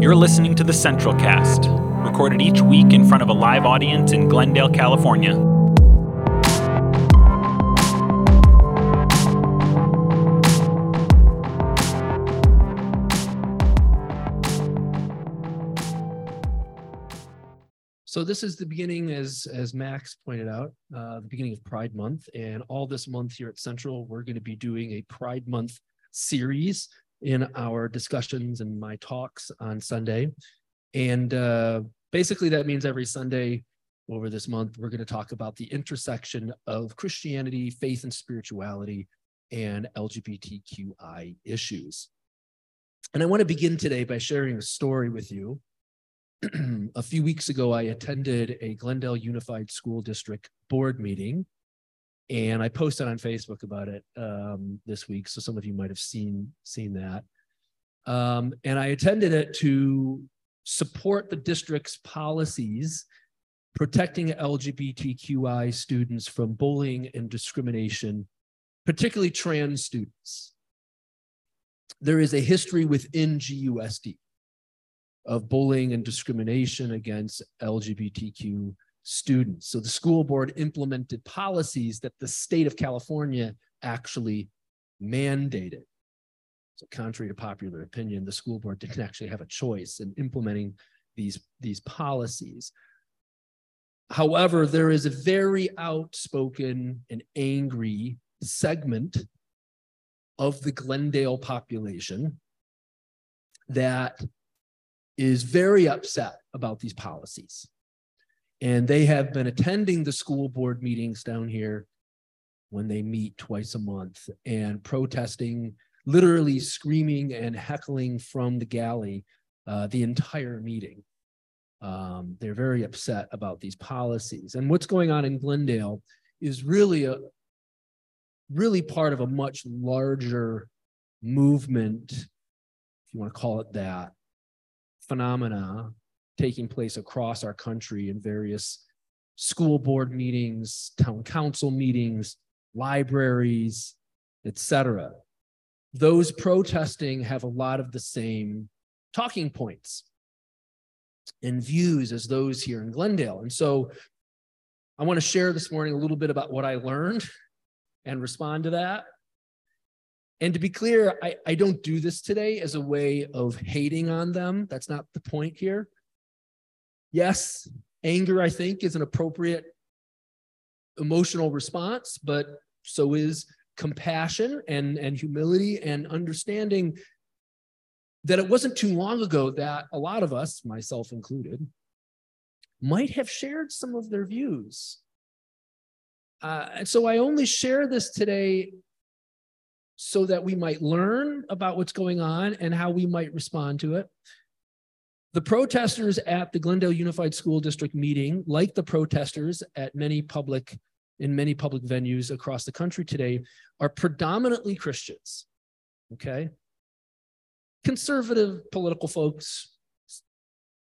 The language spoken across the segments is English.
You're listening to the Central Cast, recorded each week in front of a live audience in Glendale, California. So this is the beginning, as as Max pointed out, uh, the beginning of Pride Month, and all this month here at Central, we're going to be doing a Pride Month series in our discussions and my talks on Sunday. And uh, basically, that means every Sunday over this month, we're going to talk about the intersection of Christianity, faith, and spirituality, and LGBTQI issues. And I want to begin today by sharing a story with you. a few weeks ago, I attended a Glendale Unified School District board meeting and I posted on Facebook about it um, this week, so some of you might have seen seen that. Um, and I attended it to support the district's policies protecting LGBTQI students from bullying and discrimination, particularly trans students. There is a history within GUSD of bullying and discrimination against LGBTQ students. So the school board implemented policies that the state of California actually mandated. So contrary to popular opinion, the school board didn't actually have a choice in implementing these, these policies. However, there is a very outspoken and angry segment of the Glendale population that is very upset about these policies. And they have been attending the school board meetings down here when they meet twice a month and protesting, literally screaming and heckling from the galley uh, the entire meeting. Um, they're very upset about these policies. And what's going on in Glendale is really a really part of a much larger movement, if you want to call it that, phenomena taking place across our country in various school board meetings, town council meetings, libraries, etc. Those protesting have a lot of the same talking points and views as those here in Glendale. And so I want to share this morning a little bit about what I learned and respond to that. And to be clear, I, I don't do this today as a way of hating on them. That's not the point here. Yes, anger, I think, is an appropriate emotional response, but so is compassion and, and humility and understanding that it wasn't too long ago that a lot of us, myself included, might have shared some of their views. Uh, and so I only share this today so that we might learn about what's going on and how we might respond to it. The protesters at the Glendale Unified School District meeting, like the protesters at many public in many public venues across the country today, are predominantly Christians. Okay? Conservative political folks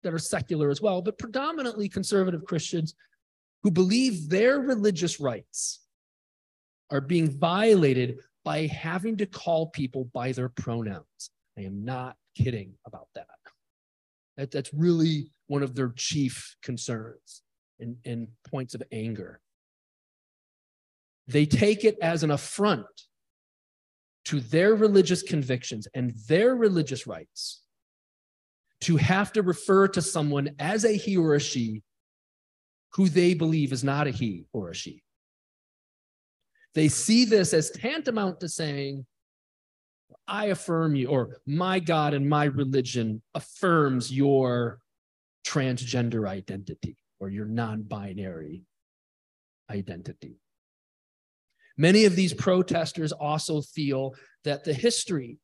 that are secular as well, but predominantly conservative Christians who believe their religious rights are being violated by having to call people by their pronouns. I am not kidding about that. That, that's really one of their chief concerns and, and points of anger. They take it as an affront to their religious convictions and their religious rights to have to refer to someone as a he or a she who they believe is not a he or a she. They see this as tantamount to saying, I affirm you, or my God and my religion affirms your transgender identity or your non binary identity. Many of these protesters also feel that the history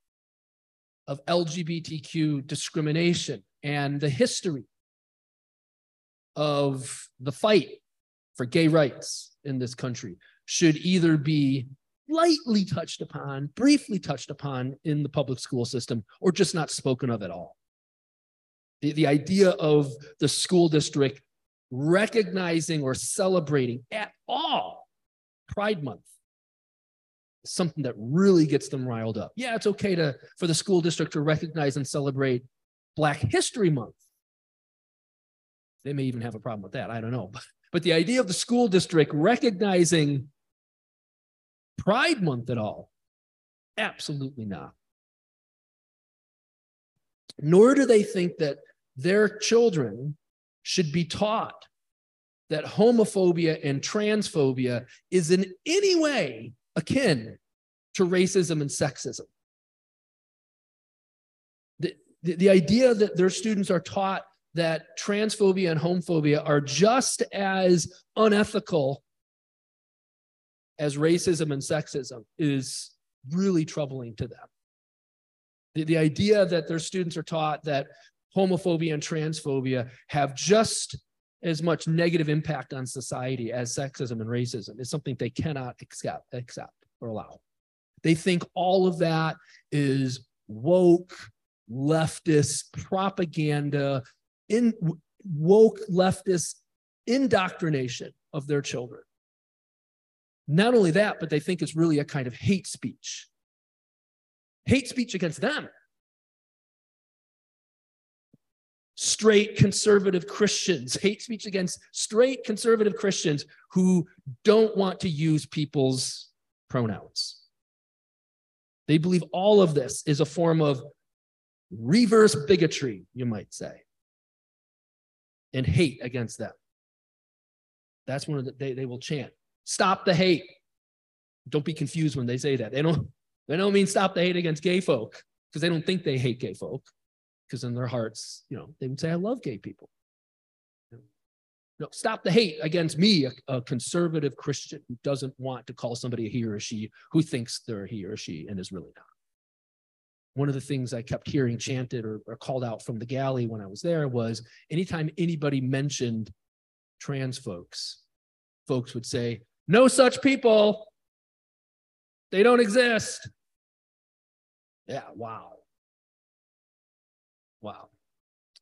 of LGBTQ discrimination and the history of the fight for gay rights in this country should either be lightly touched upon, briefly touched upon in the public school system, or just not spoken of at all. The, the idea of the school district recognizing or celebrating at all Pride Month is something that really gets them riled up. Yeah, it's okay to for the school district to recognize and celebrate Black History Month. They may even have a problem with that. I don't know. But the idea of the school district recognizing Pride Month at all, absolutely not. Nor do they think that their children should be taught that homophobia and transphobia is in any way akin to racism and sexism. The, the, the, idea that their students are taught that transphobia and homophobia are just as unethical as racism and sexism is really troubling to them. The, the idea that their students are taught that homophobia and transphobia have just as much negative impact on society as sexism and racism is something they cannot accept, accept or allow. They think all of that is woke, leftist propaganda, in woke leftist indoctrination of their children. Not only that, but they think it's really a kind of hate speech. Hate speech against them. straight conservative Christians, hate speech against straight conservative Christians who don't want to use people's pronouns. They believe all of this is a form of reverse bigotry, you might say, and hate against them. That's one of the, they, they will chant, stop the hate. Don't be confused when they say that. They don't, they don't mean stop the hate against gay folk because they don't think they hate gay folk because in their hearts, you know, they would say, I love gay people. No, stop the hate against me, a, a, conservative Christian who doesn't want to call somebody a he or a she, who thinks they're a he or she and is really not. One of the things I kept hearing chanted or, or called out from the galley when I was there was anytime anybody mentioned trans folks, folks would say, No such people. They don't exist. Yeah, wow. Wow.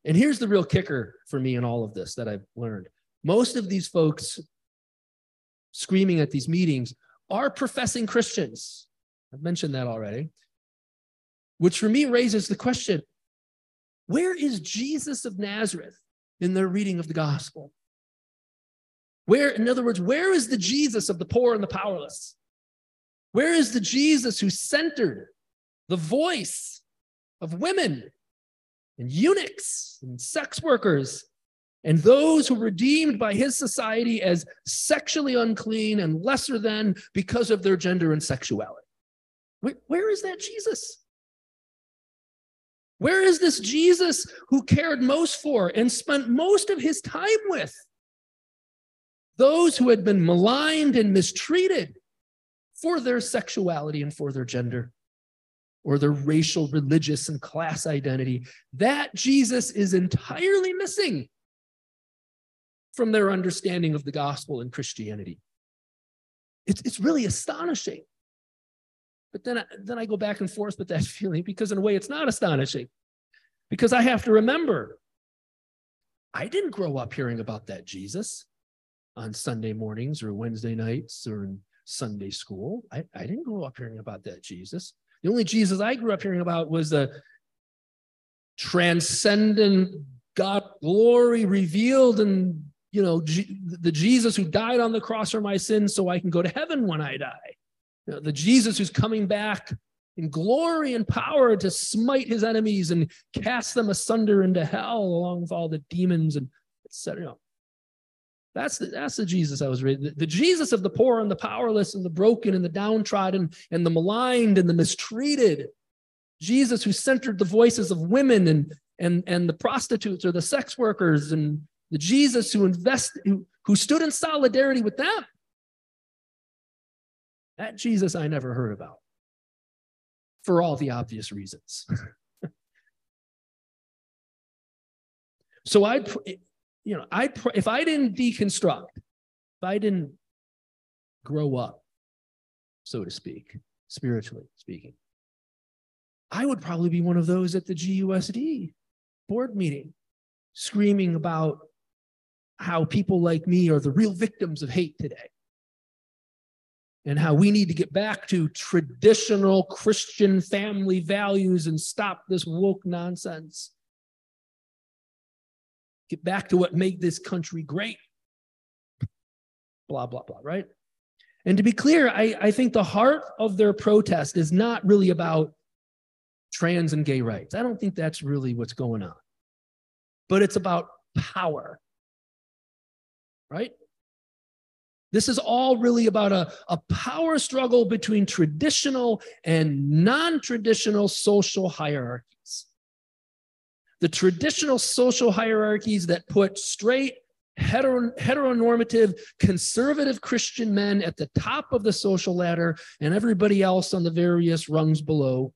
And here's the real kicker for me in all of this that I've learned. Most of these folks screaming at these meetings are professing Christians. I've mentioned that already, which for me raises the question where is Jesus of Nazareth in their reading of the gospel? Where, in other words, where is the Jesus of the poor and the powerless? Where is the Jesus who centered the voice of women and eunuchs and sex workers and those who were redeemed by his society as sexually unclean and lesser than because of their gender and sexuality. where, where is that Jesus? Where is this Jesus who cared most for and spent most of his time with? Those who had been maligned and mistreated for their sexuality and for their gender or their racial, religious, and class identity. That Jesus is entirely missing from their understanding of the gospel and Christianity. It's, it's really astonishing. But then I, then I go back and forth with that feeling because, in a way, it's not astonishing. Because I have to remember, I didn't grow up hearing about that Jesus on Sunday mornings or Wednesday nights or in Sunday school. I, I didn't grow up hearing about that Jesus. The only Jesus I grew up hearing about was the transcendent God glory revealed and you know G- the Jesus who died on the cross for my sins so I can go to heaven when I die. You know, the Jesus who's coming back in glory and power to smite his enemies and cast them asunder into hell along with all the demons and etc. You know, that's the, that's the Jesus I was reading. The, the, Jesus of the poor and the powerless and the broken and the downtrodden and the maligned and the mistreated. Jesus who centered the voices of women and, and, and the prostitutes or the sex workers and the Jesus who invested, who, who stood in solidarity with them. That Jesus I never heard about for all the obvious reasons. so I you know, I if I didn't deconstruct, if I didn't grow up, so to speak, spiritually speaking, I would probably be one of those at the GUSD board meeting, screaming about how people like me are the real victims of hate today. And how we need to get back to traditional Christian family values and stop this woke nonsense Get back to what made this country great. Blah, blah, blah, right? And to be clear, I, I think the heart of their protest is not really about trans and gay rights. I don't think that's really what's going on. But it's about power, right? This is all really about a, a power struggle between traditional and non traditional social hierarchies. The traditional social hierarchies that put straight, heteronormative, conservative Christian men at the top of the social ladder and everybody else on the various rungs below.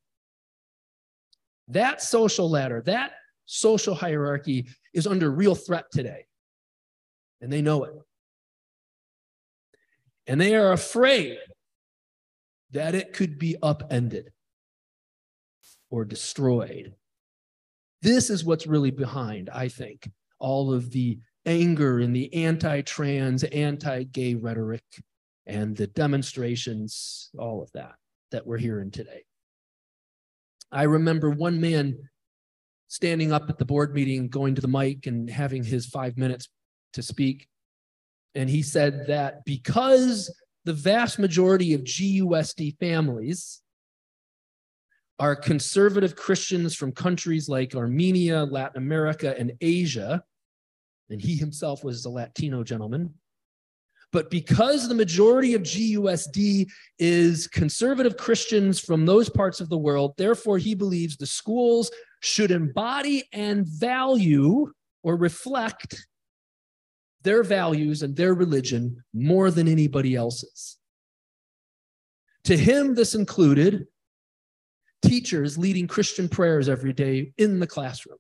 That social ladder, that social hierarchy is under real threat today. And they know it. And they are afraid that it could be upended or destroyed. This is what's really behind, I think, all of the anger and the anti trans, anti gay rhetoric and the demonstrations, all of that that we're hearing today. I remember one man standing up at the board meeting, going to the mic and having his five minutes to speak. And he said that because the vast majority of GUSD families are conservative Christians from countries like Armenia, Latin America, and Asia, and he himself was a Latino gentleman. But because the majority of GUSD is conservative Christians from those parts of the world, therefore he believes the schools should embody and value or reflect their values and their religion more than anybody else's. To him, this included teachers leading Christian prayers every day in the classroom.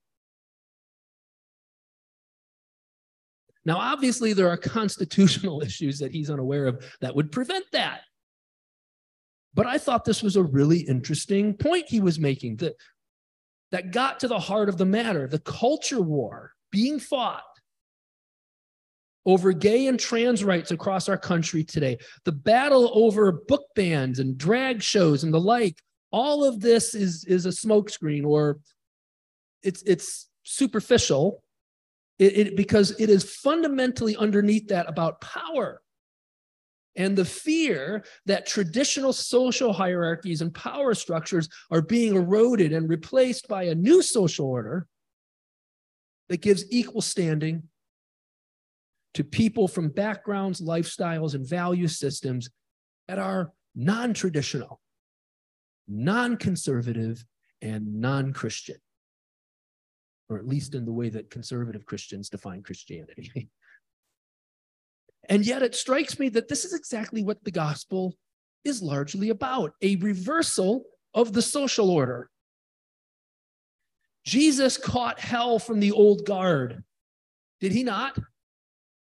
Now, obviously, there are constitutional issues that he's unaware of that would prevent that. But I thought this was a really interesting point he was making that, that got to the heart of the matter the culture war being fought over gay and trans rights across our country today, the battle over book bans and drag shows and the like, all of this is, is a smokescreen or it's, it's superficial. It, it, because it is fundamentally underneath that about power and the fear that traditional social hierarchies and power structures are being eroded and replaced by a new social order that gives equal standing to people from backgrounds, lifestyles, and value systems that are non traditional, non conservative, and non Christian, or at least in the way that conservative Christians define Christianity. and yet it strikes me that this is exactly what the gospel is largely about a reversal of the social order. Jesus caught hell from the old guard, did he not?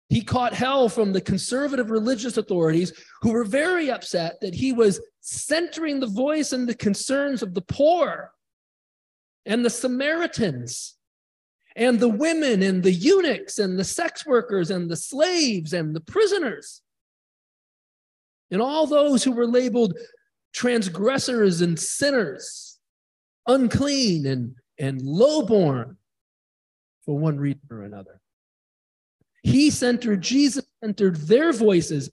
He caught hell from the conservative religious authorities who were very upset that he was centering the voice and the concerns of the poor and the Samaritans and the women and the eunuchs and the sex workers and the slaves and the prisoners and all those who were labeled transgressors and sinners, unclean and, and lowborn for one reason or another. He centered, Jesus centered their voices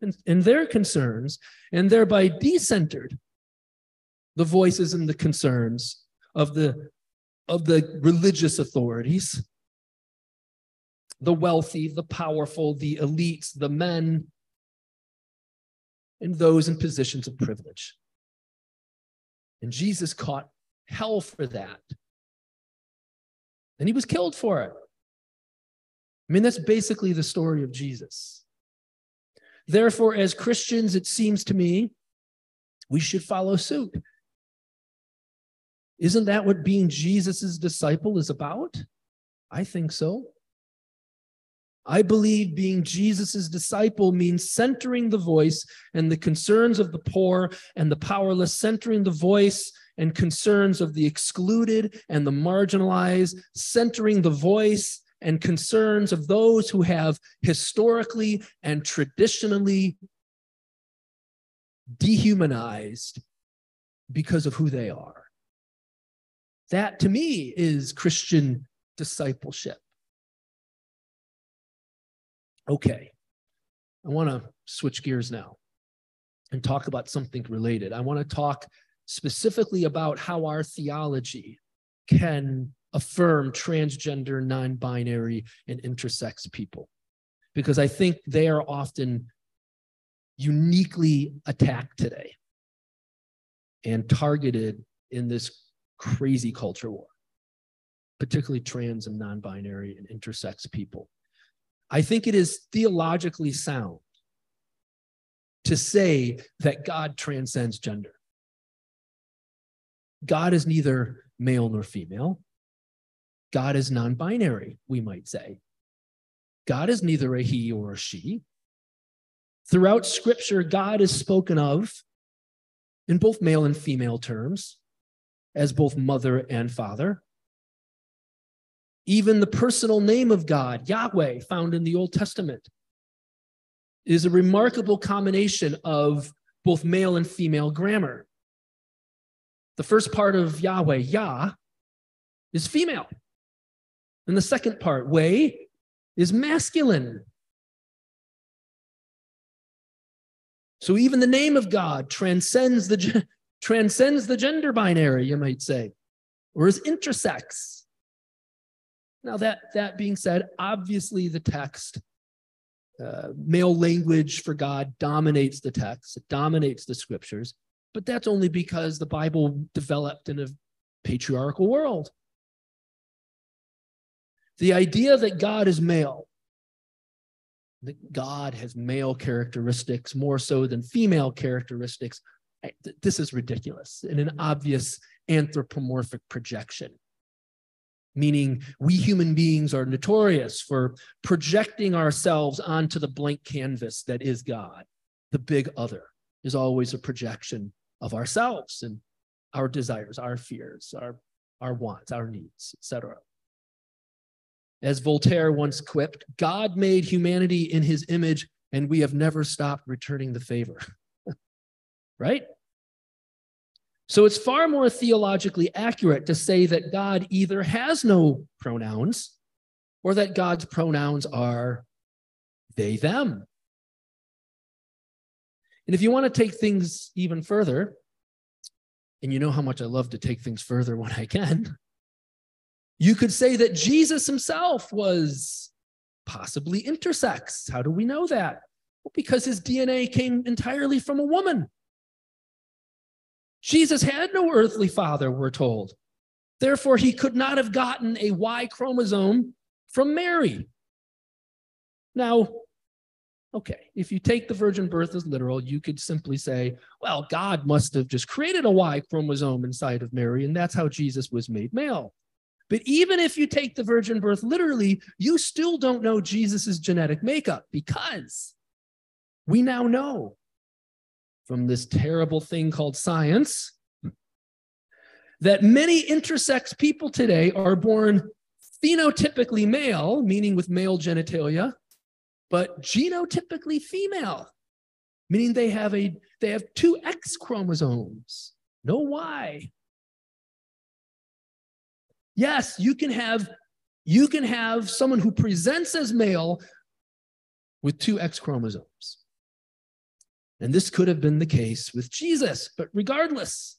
and, their concerns, and thereby decentered the voices and the concerns of the, of the religious authorities, the wealthy, the powerful, the elites, the men, and those in positions of privilege. And Jesus caught hell for that. And he was killed for it. I mean, that's basically the story of Jesus. Therefore, as Christians, it seems to me we should follow suit. Isn't that what being Jesus's disciple is about? I think so. I believe being Jesus's disciple means centering the voice and the concerns of the poor and the powerless, centering the voice and concerns of the excluded and the marginalized, centering the voice and concerns of those who have historically and traditionally dehumanized because of who they are. That to me is Christian discipleship. Okay, I want to switch gears now and talk about something related. I want to talk specifically about how our theology can affirm transgender, non binary, and intersex people, because I think they are often uniquely attacked today and targeted in this crazy culture war, particularly trans and non binary and intersex people. I think it is theologically sound to say that God transcends gender. God is neither male nor female. God is non binary, we might say. God is neither a he or a she. Throughout scripture, God is spoken of in both male and female terms as both mother and father. Even the personal name of God, Yahweh, found in the Old Testament, is a remarkable combination of both male and female grammar. The first part of Yahweh, Yah, is female. And the second part, way, is masculine. So even the name of God transcends the, transcends the gender binary, you might say, or is intersex. Now, that, that being said, obviously the text, uh, male language for God dominates the text, it dominates the scriptures, but that's only because the Bible developed in a patriarchal world. The idea that God is male, that God has male characteristics more so than female characteristics, this is ridiculous and an obvious anthropomorphic projection. Meaning, we human beings are notorious for projecting ourselves onto the blank canvas that is God. The big other is always a projection of ourselves and our desires, our fears, our, our wants, our needs, etc. As Voltaire once quipped, God made humanity in his image, and we have never stopped returning the favor. right? So it's far more theologically accurate to say that God either has no pronouns or that God's pronouns are they, them. And if you want to take things even further, and you know how much I love to take things further when I can, you could say that Jesus himself was possibly intersex. How do we know that? Well, because his DNA came entirely from a woman. Jesus had no earthly father, we're told. Therefore, he could not have gotten a Y chromosome from Mary. Now, okay, if you take the virgin birth as literal, you could simply say, well, God must have just created a Y chromosome inside of Mary, and that's how Jesus was made male. But even if you take the virgin birth literally, you still don't know Jesus' genetic makeup because we now know from this terrible thing called science that many intersex people today are born phenotypically male, meaning with male genitalia, but genotypically female, meaning they have a they have two X chromosomes, no Y. Yes, you can have you can have someone who presents as male with two X chromosomes. And this could have been the case with Jesus, but regardless,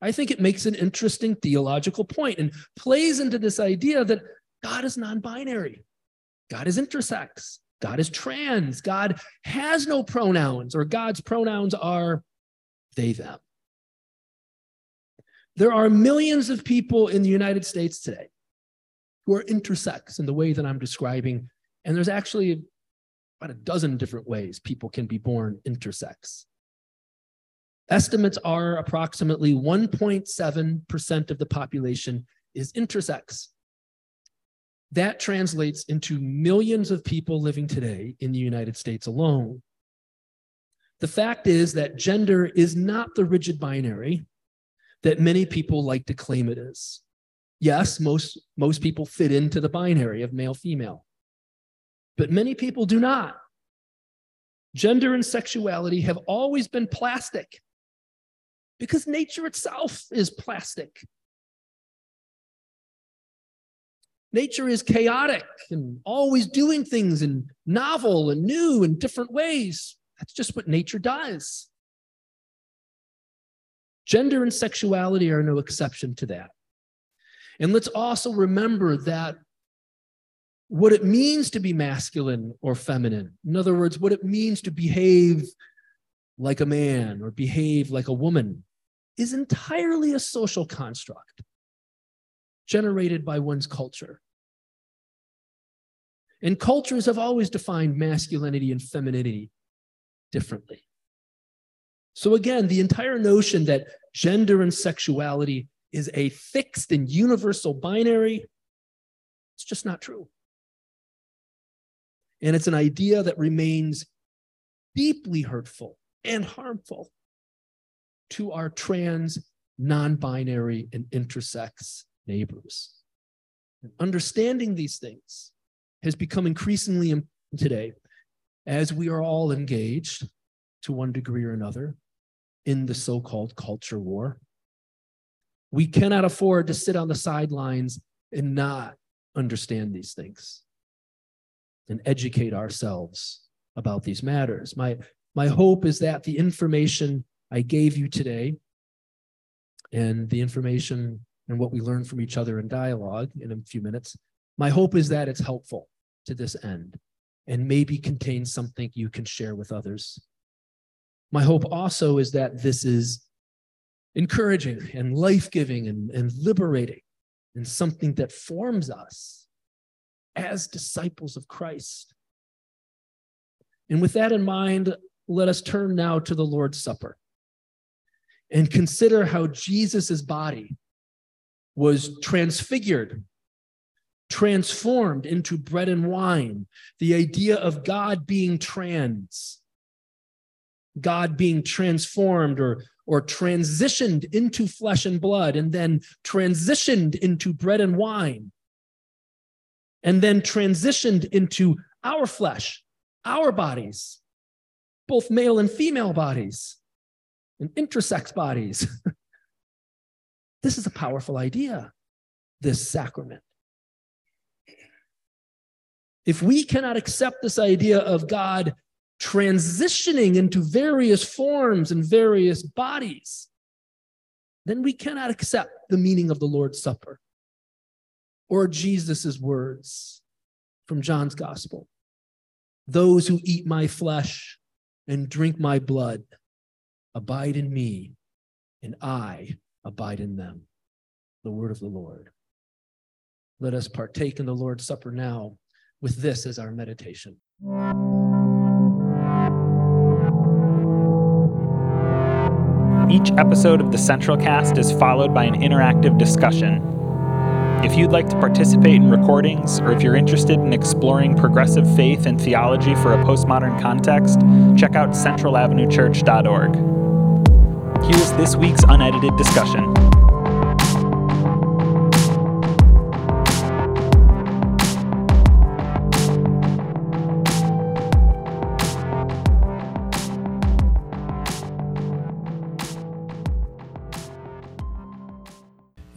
I think it makes an interesting theological point and plays into this idea that God is non binary, God is intersex, God is trans, God has no pronouns, or God's pronouns are they, them. There are millions of people in the United States today who are intersex in the way that I'm describing. And there's actually about a dozen different ways people can be born intersex. Estimates are approximately 1.7% of the population is intersex. That translates into millions of people living today in the United States alone. The fact is that gender is not the rigid binary that many people like to claim it is. Yes, most, most people fit into the binary of male female, but many people do not. Gender and sexuality have always been plastic because nature itself is plastic. Nature is chaotic and always doing things in novel and new and different ways. That's just what nature does. Gender and sexuality are no exception to that. And let's also remember that what it means to be masculine or feminine, in other words, what it means to behave like a man or behave like a woman, is entirely a social construct generated by one's culture. And cultures have always defined masculinity and femininity differently. So, again, the entire notion that gender and sexuality is a fixed and universal binary, it's just not true. And it's an idea that remains deeply hurtful and harmful to our trans, non binary, and intersex neighbors. And understanding these things has become increasingly important today as we are all engaged to one degree or another in the so called culture war. We cannot afford to sit on the sidelines and not understand these things and educate ourselves about these matters. My, my hope is that the information I gave you today and the information and what we learn from each other in dialogue in a few minutes, my hope is that it's helpful to this end and maybe contains something you can share with others. My hope also is that this is encouraging and life giving and, and liberating and something that forms us as disciples of Christ. And with that in mind, let us turn now to the Lord's Supper and consider how Jesus' body was transfigured, transformed into bread and wine. The idea of God being trans, God being transformed or, or transitioned into flesh and blood, and then transitioned into bread and wine, and then transitioned into our flesh, our bodies, both male and female bodies, and intersex bodies. this is a powerful idea, this sacrament. If we cannot accept this idea of God transitioning into various forms and various bodies, then we cannot accept the meaning of the Lord's Supper or Jesus' words from John's Gospel. Those who eat my flesh and drink my blood abide in me, and I abide in them. The word of the Lord. Let us partake in the Lord's Supper now with this as our meditation. Each episode of the Central Cast is followed by an interactive discussion. If you'd like to participate in recordings, or if you're interested in exploring progressive faith and theology for a postmodern context, check out centralavenuechurch.org. Here's this week's unedited discussion.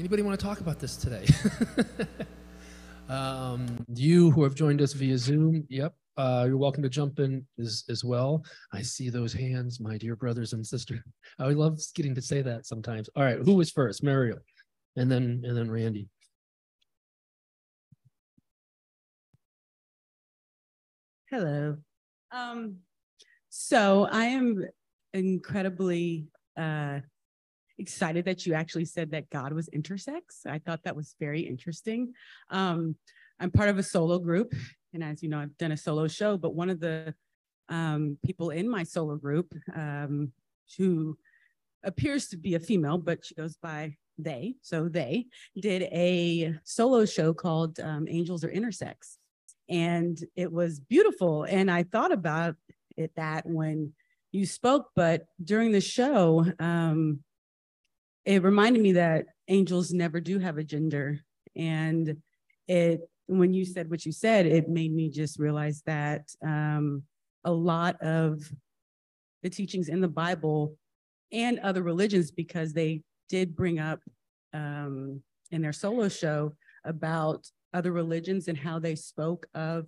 Anybody want to talk about this today? um, you who have joined us via Zoom, yep, uh, you're welcome to jump in as, as well. I see those hands, my dear brothers and sisters. I love getting to say that sometimes. All right, who was first? Mario, and then and then Randy. Hello. Um, so I am incredibly uh, excited that you actually said that God was intersex. I thought that was very interesting. Um, I'm part of a solo group, and as you know, I've done a solo show, but one of the um, people in my solo group um, who appears to be a female, but she goes by they, so they did a solo show called um, Angels Are Intersex. And it was beautiful. And I thought about it that when you spoke, but during the show, um, it reminded me that angels never do have a gender. And it, when you said what you said, it made me just realize that um, a lot of the teachings in the Bible and other religions, because they did bring up um, in their solo show about other religions and how they spoke of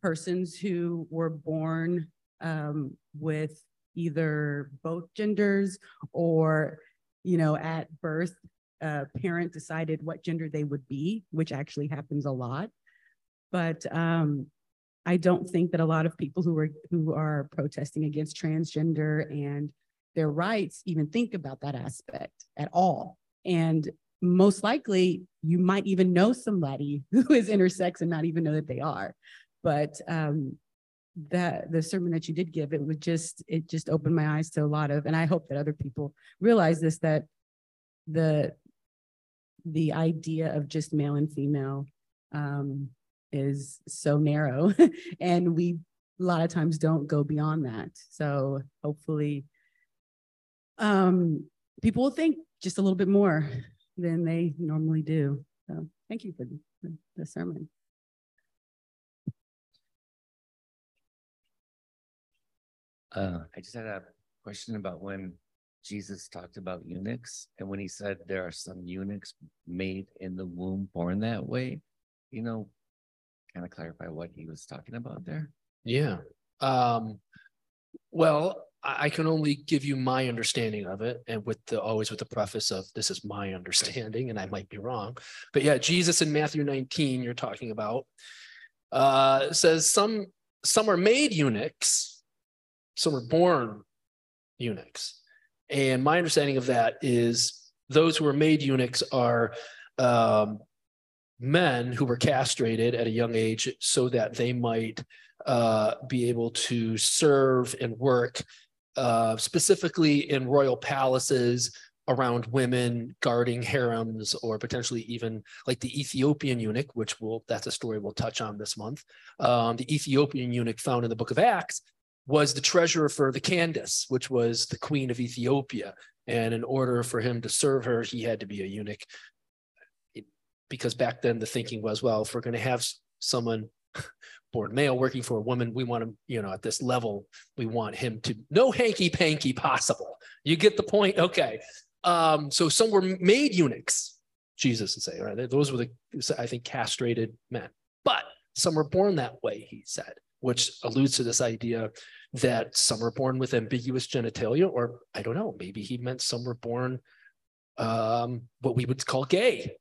persons who were born um, with either both genders or, you know, at birth, a parent decided what gender they would be, which actually happens a lot. But um, I don't think that a lot of people who are who are protesting against transgender and their rights even think about that aspect at all. And most likely, you might even know somebody who is intersex and not even know that they are. But um, that the sermon that you did give, it was just it just opened my eyes to a lot of, and I hope that other people realize this that the the idea of just male and female um, is so narrow, and we a lot of times don't go beyond that. So hopefully, um, people will think just a little bit more than they normally do. So thank you for the, the sermon. Uh, I just had a question about when Jesus talked about eunuchs and when he said there are some eunuchs made in the womb born that way, you know, kind of clarify what he was talking about there. Yeah. Um, well, I can only give you my understanding of it, and with the always with the preface of this is my understanding, and I might be wrong. But yeah, Jesus in Matthew 19, you're talking about, uh, says some some are made eunuchs, some are born eunuchs. And my understanding of that is those who are made eunuchs are um, men who were castrated at a young age so that they might uh, be able to serve and work uh, specifically in royal palaces around women guarding harems or potentially even like the Ethiopian eunuch, which will that's a story we'll touch on this month. Um, the Ethiopian eunuch found in the book of Acts was the treasurer for the Candace, which was the queen of Ethiopia. And in order for him to serve her, he had to be a eunuch. because back then the thinking was, well, if we're going to have someone born male working for a woman, we want him, you know, at this level, we want him to no hanky panky possible. You get the point? Okay. Um, so some were made eunuchs, Jesus would say, right? Those were the, I think, castrated men. But some were born that way, he said, which alludes to this idea that some were born with ambiguous genitalia, or I don't know, maybe he meant some were born um, what we would call gay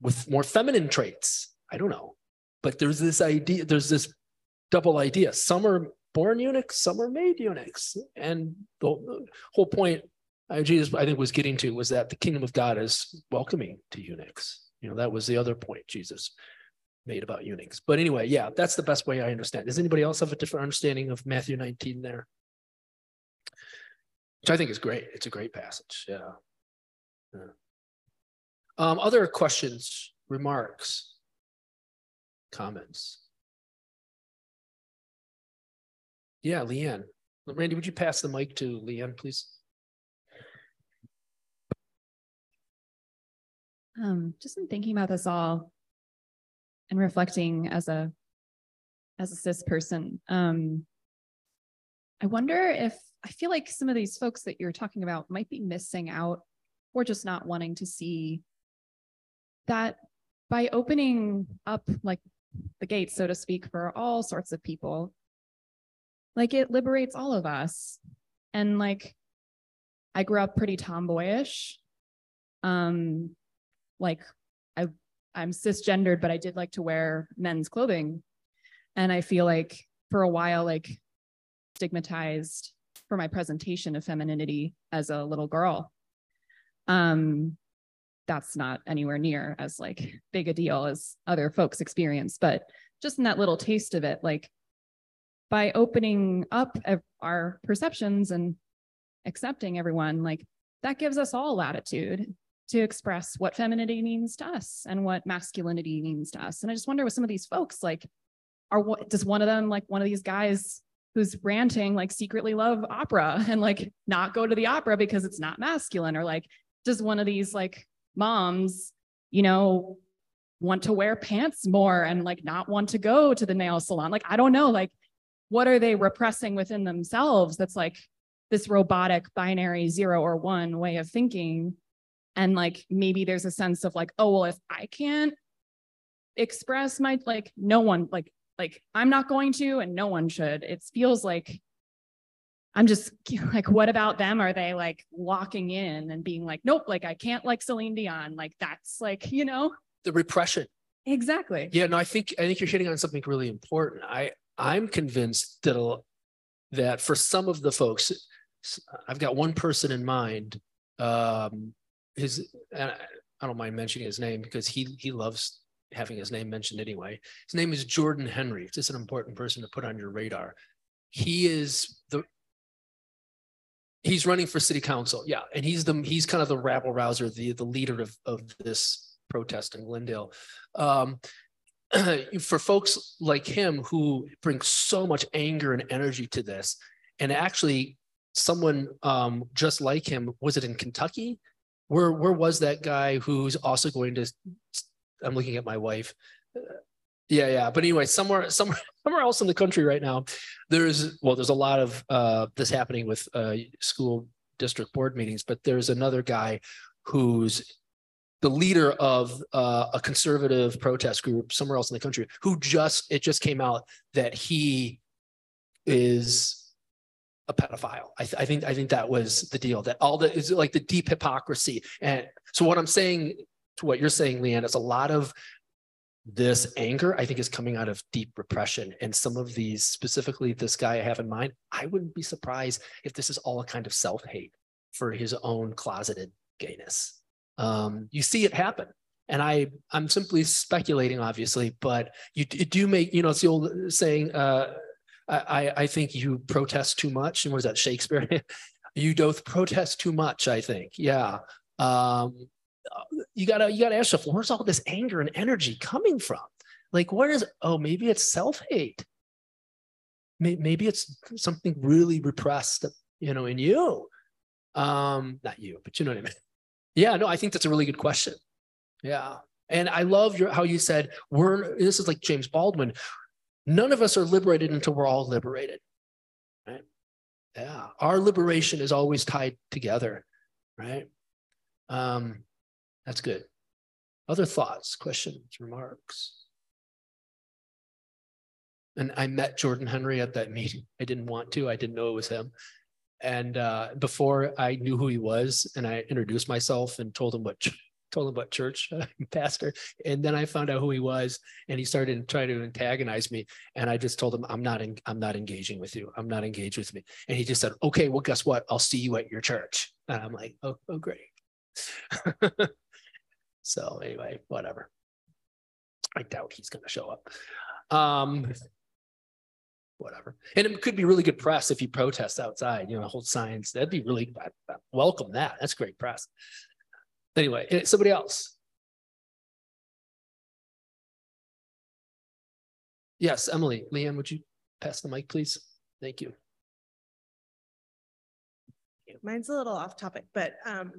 with more feminine traits. I don't know. But there's this idea, there's this double idea. Some are born eunuchs, some are made eunuchs. And the whole point Jesus, I think, was getting to was that the kingdom of God is welcoming to eunuchs. You know, that was the other point Jesus made about eunuchs. But anyway, yeah, that's the best way I understand. Does anybody else have a different understanding of Matthew 19 there? Which I think is great. It's a great passage. Yeah. yeah. Um, other questions, remarks? comments? Yeah, Leanne. Randy, would you pass the mic to Leanne, please? Um, just in thinking about this all and reflecting as a as a cis person, um, I wonder if I feel like some of these folks that you're talking about might be missing out or just not wanting to see that by opening up like the gates, so to speak, for all sorts of people. Like it liberates all of us. And like I grew up pretty tomboyish. Um, like I'm cisgendered, but I did like to wear men's clothing. And I feel like for a while, like stigmatized for my presentation of femininity as a little girl. Um, that's not anywhere near as like big a deal as other folks experience but just in that little taste of it like by opening up our perceptions and accepting everyone like that gives us all latitude to express what femininity means to us and what masculinity means to us and i just wonder with some of these folks like are what does one of them like one of these guys who's ranting like secretly love opera and like not go to the opera because it's not masculine or like does one of these like moms, you know, want to wear pants more and like not want to go to the nail salon. Like, I don't know, like, what are they repressing within themselves that's like this robotic binary zero or one way of thinking? And like, maybe there's a sense of like, oh, well, if I can't express my like no one like like I'm not going to and no one should. It feels like I'm just like, what about them? Are they like locking in and being like, nope, like I can't like Celine Dion. Like that's like, you know, The repression. exactly. Yeah, no, I think I think you're hitting on something really important. I I'm convinced that a- that for some of the folks, i've got one person in mind. Um, his I don't mind mentioning his name because he he loves having his name mentioned anyway. His name is Jordan Henry. It's just an important person to put on your radar. He is the he's running for city council. Yeah, and he's the he's kind of the rabble rouser, the the leader of of this protest in Glendale. Um, for folks like him who bring so much anger and energy to this, and actually someone um, just like him, was it in Kentucky? Where where was that guy who's also going to? I'm looking at my wife. Yeah, yeah. But anyway, somewhere somewhere somewhere else in the country right now, there's well, there's a lot of uh, this happening with uh, school district board meetings, but there's another guy who's the leader of uh, a conservative protest group somewhere else in the country who just it just came out that he is a pedophile. I, th- I think I think that was the deal. That all the is like the deep hypocrisy. And so what I'm saying to what you're saying, Leanne, is a lot of this anger I think is coming out of deep repression. And some of these, specifically this guy I have in mind, I wouldn't be surprised if this is all a kind of self-hate for his own closeted gayness. Um, you see it happen. And I, I'm simply speculating, obviously, but you, d- do make, you know, it's the old saying, uh, I, I- think you protest too much. And what is that, Shakespeare? you doth protest too much, I think. Yeah. Um, you gotta, you gotta ask yourself, where's all this anger and energy coming from? Like, where is, oh, maybe it's self-hate. Maybe it's something really repressed, you know, in you. Um, not you, but you know what I mean. Yeah, no, I think that's a really good question. Yeah. And I love your how you said we're this is like James Baldwin. None of us are liberated until we're all liberated. Right? Yeah. Our liberation is always tied together. Right. Um, that's good. Other thoughts, questions, remarks? And I met Jordan Henry at that meeting. I didn't want to, I didn't know it was him. And uh, before I knew who he was, and I introduced myself and told him what told him what church uh, pastor, and then I found out who he was, and he started trying to antagonize me. And I just told him, "I'm not, in, I'm not engaging with you. I'm not engaged with me." And he just said, "Okay, well, guess what? I'll see you at your church." And I'm like, "Oh, oh, great." so anyway, whatever. I doubt he's going to show up. Um, whatever. And it could be really good press if you protest outside, you know, hold signs. That'd be really I, I welcome that. That's great press. Anyway, eh, somebody else. Yes, Emily, Leanne, would you pass the mic, please? Thank you. Mine's a little off topic, but um,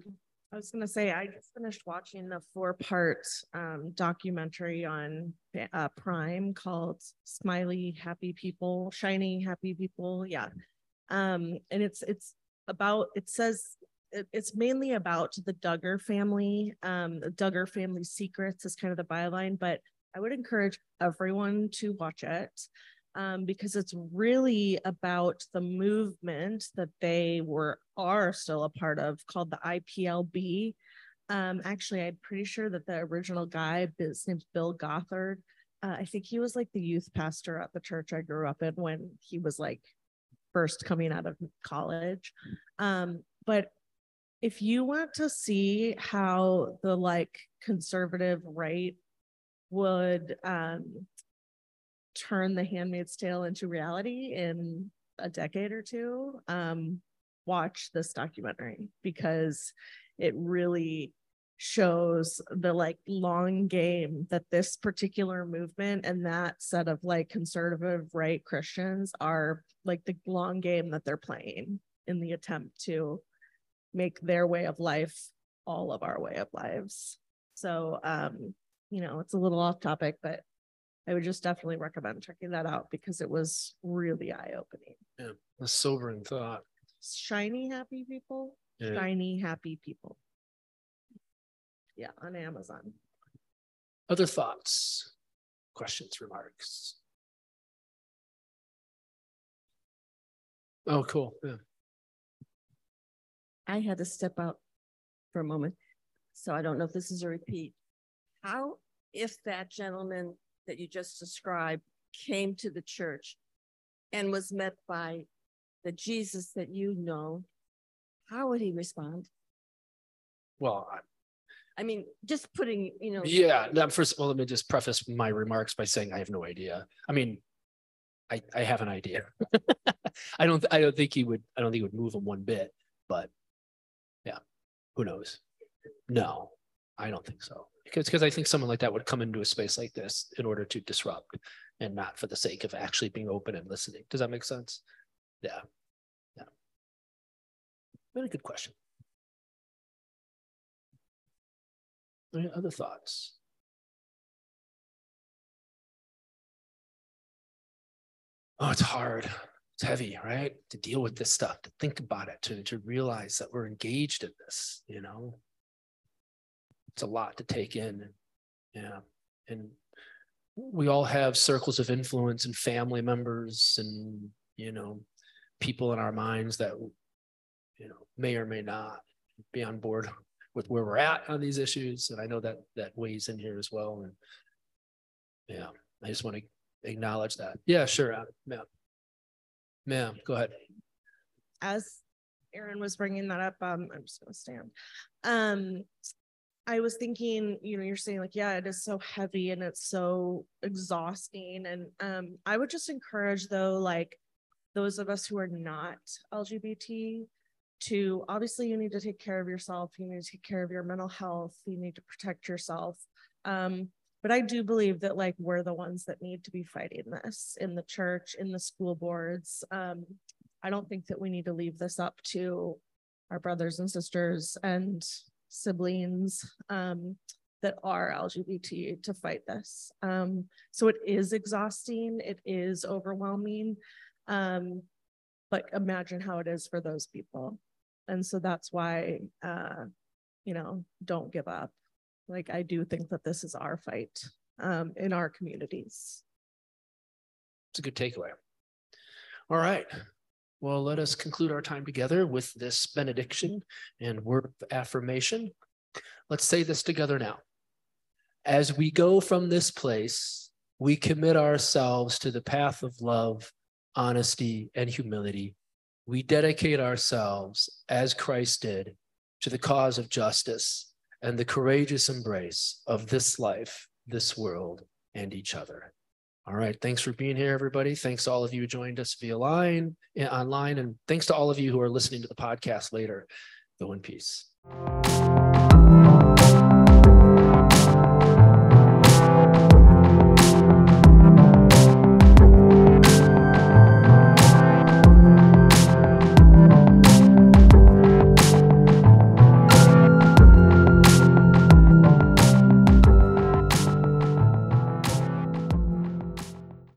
I was gonna say, I just finished watching the four-part um documentary on uh Prime called Smiley Happy People, Shiny Happy People, yeah. Um, and it's it's about, it says, it- it's mainly about the Duggar family. Um, the Duggar Family Secrets is kind of the byline, but I would encourage everyone to watch it um, because it's really about the movement that they were are still a part of called the IPLB. Um, actually, I'm pretty sure that the original guy, his name's Bill Gothard. Uh, I think he was like the youth pastor at the church I grew up in when he was like first coming out of college. Um, but if you want to see how the like conservative right would um turn the handmaid's tale into reality in a decade or two um watch this documentary because it really shows the like long game that this particular movement and that set of like conservative right christians are like the long game that they're playing in the attempt to make their way of life all of our way of lives so um you know it's a little off topic but I would just definitely recommend checking that out because it was really eye opening. Yeah, a sobering thought. Shiny happy people, Yeah. shiny happy people. Yeah, on Amazon. Other thoughts? questions, remarks? Oh, cool. Yeah. I had to step out for a moment, so I don't know if this is a repeat. How, if that gentleman that you just described came to the church and was met by the Jesus that you know, how would he respond? Well, I- I mean, just putting, you know. yeah, now, first of all, let me just preface my remarks by saying I have no idea. I mean, I, I have an idea. I don't, I don't think he would, I don't think he would move him one bit, but who knows? No, I don't think so. Because, because I think someone like that would come into a space like this in order to disrupt and not for the sake of actually being open and listening. Does that make sense? Yeah. Yeah. Very good question. Any other thoughts? Oh, it's hard. It's heavy, right? To deal with this stuff, to think about it, to, to realize that we're engaged in this, you know? It's a lot to take in. Yeah. And we all have circles of influence and family members and, you know, people in our minds that, you know, may or may not be on board with where we're at on these issues. And I know that that weighs in here as well. And yeah, I just want to acknowledge that. Yeah, sure. uh, Ma'am. Go ahead. as Aaron was bringing that up, um, I'm just gonna stand. Um, I was thinking, you know, you're saying like, yeah, it is so heavy and it's so exhausting. And um, I would just encourage though, like those of us who are not LGBT to obviously you need to take care of yourself, you need to take care of your mental health, you need to protect yourself. Um, but I do believe that like we're the ones that need to be fighting this in the church, in the school boards. Um, I don't think that we need to leave this up to our brothers and sisters and siblings um, that are LGBT to fight this. Um, so it is exhausting, it is overwhelming. Um, but imagine how it is for those people. And so that's why, uh, you know, don't give up. Like, I do think that this is our fight um, in our communities. It's a good takeaway. All right. Well, let us conclude our time together with this benediction and word of affirmation. Let's say this together now. As we go from this place, we commit ourselves to the path of love, honesty, and humility. We dedicate ourselves, as Christ did, to the cause of justice and the courageous embrace of this life, this world, and each other. All right. Thanks for being here, everybody. Thanks to all of you who joined us via line, eh, online, and thanks to all of you who are listening to the podcast later. Go in peace.